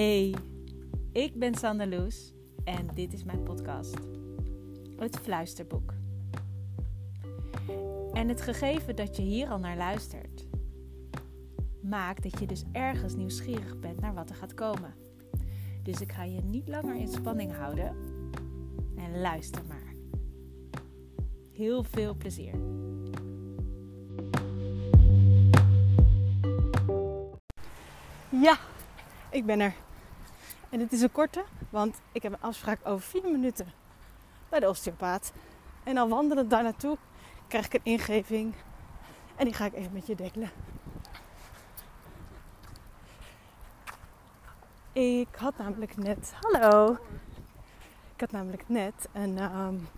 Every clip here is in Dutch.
Hey, ik ben Sanne Loes en dit is mijn podcast, Het Fluisterboek. En het gegeven dat je hier al naar luistert, maakt dat je dus ergens nieuwsgierig bent naar wat er gaat komen. Dus ik ga je niet langer in spanning houden en luister maar. Heel veel plezier. Ja, ik ben er. En het is een korte, want ik heb een afspraak over vier minuten bij de osteopaat. En dan wandelend daar naartoe krijg ik een ingeving. En die ga ik even met je delen. Ik had namelijk net. Hallo. Ik had namelijk net een, um,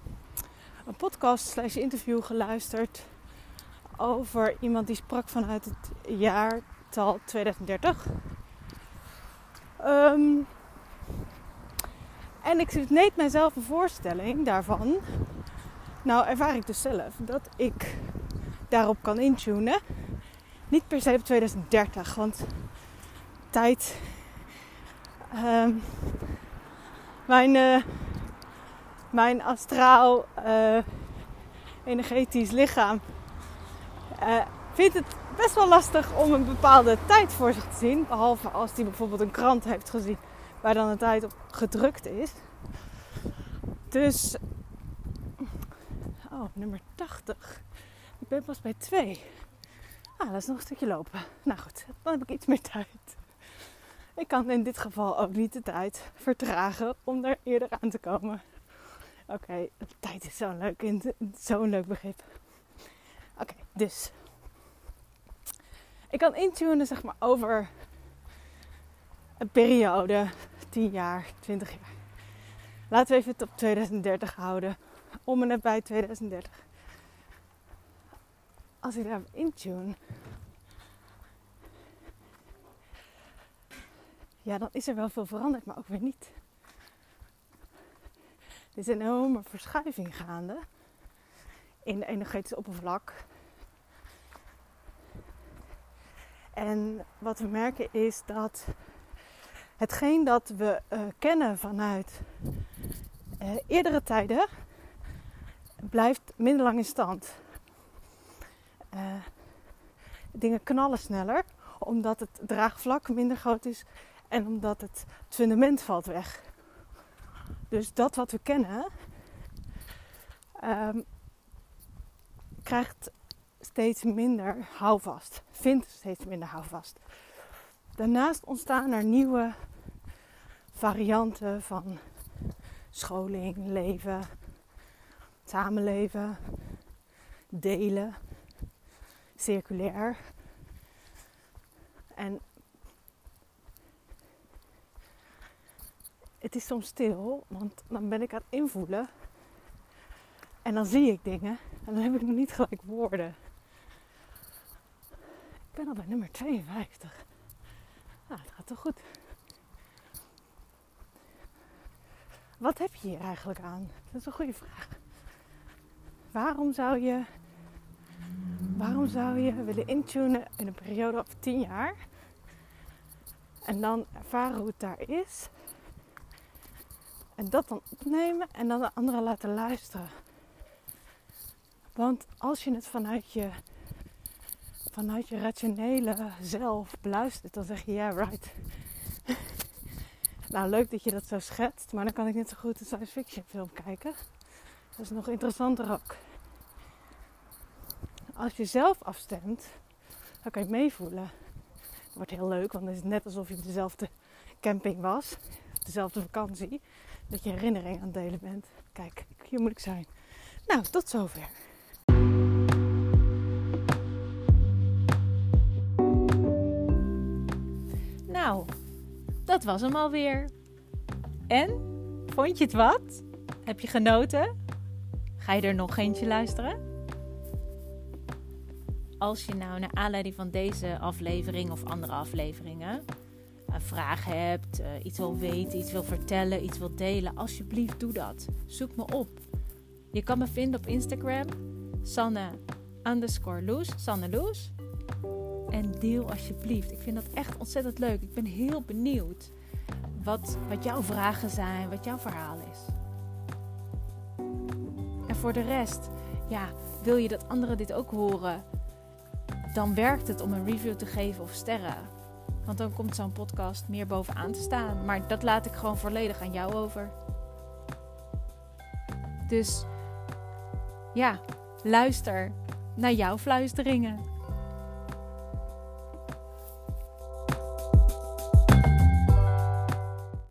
een podcast slash interview geluisterd over iemand die sprak vanuit het jaartal 2030. Um, en ik deed mijzelf een voorstelling daarvan. Nou ervaar ik dus zelf dat ik daarop kan intunen. Niet per se op 2030, want tijd. Um, mijn, uh, mijn astraal, uh, energetisch lichaam uh, vindt het best wel lastig om een bepaalde tijd voor zich te zien. Behalve als hij bijvoorbeeld een krant heeft gezien waar dan een tijd op gedrukt is. Dus, oh, nummer 80. Ik ben pas bij 2. Ah, dat is nog een stukje lopen. Nou goed, dan heb ik iets meer tijd. Ik kan in dit geval ook niet de tijd vertragen om er eerder aan te komen. Oké, tijd is zo'n leuk, zo'n leuk begrip. Oké, dus ik kan intunen zeg maar over een periode, 10 jaar, 20 jaar. Laten we even het op 2030 houden. Om en net bij 2030. Als ik daar intune, ja, dan is er wel veel veranderd, maar ook weer niet. Er is een enorme verschuiving gaande in de energetische oppervlak En wat we merken is dat hetgeen dat we uh, kennen vanuit uh, eerdere tijden blijft minder lang in stand. Uh, dingen knallen sneller omdat het draagvlak minder groot is en omdat het, fundament valt weg. Dus dat wat we kennen um, krijgt steeds minder houvast. Vindt steeds minder houvast. Daarnaast ontstaan er nieuwe varianten van scholing, leven, samenleven, delen, circulair. En het is soms stil, want dan ben ik aan het invoelen. En dan zie ik dingen en dan heb ik nog niet gelijk woorden. Ik ben al bij nummer 52. Nou, het gaat toch goed. Wat heb je hier eigenlijk aan? Dat is een goede vraag. Waarom zou je, waarom zou je willen intunen in een periode van 10 jaar? En dan ervaren hoe het daar is. En dat dan opnemen en dan de anderen laten luisteren. Want als je het vanuit je vanuit je rationele zelf beluistert, dan zeg je ja, right. Nou, leuk dat je dat zo schetst, maar dan kan ik net zo goed een science fiction film kijken. Dat is nog interessanter ook. Als je zelf afstemt, dan kan je meevoelen. Wordt heel leuk, want het is net alsof je op dezelfde camping was, dezelfde vakantie, dat je herinnering aan het delen bent. Kijk, hier moet ik zijn. Nou, tot zover. Nou, dat was hem alweer. En? Vond je het wat? Heb je genoten? Ga je er nog eentje luisteren? Als je nou naar aanleiding van deze aflevering of andere afleveringen een vraag hebt, eh, iets wil weten, iets wil vertellen, iets wil delen, alsjeblieft doe dat. Zoek me op. Je kan me vinden op Instagram, Sanne underscore Loes, Sanne. En deel alsjeblieft. Ik vind dat echt ontzettend leuk. Ik ben heel benieuwd wat, wat jouw vragen zijn, wat jouw verhaal is. En voor de rest, ja, wil je dat anderen dit ook horen? Dan werkt het om een review te geven of sterren. Want dan komt zo'n podcast meer bovenaan te staan. Maar dat laat ik gewoon volledig aan jou over. Dus ja, luister naar jouw fluisteringen.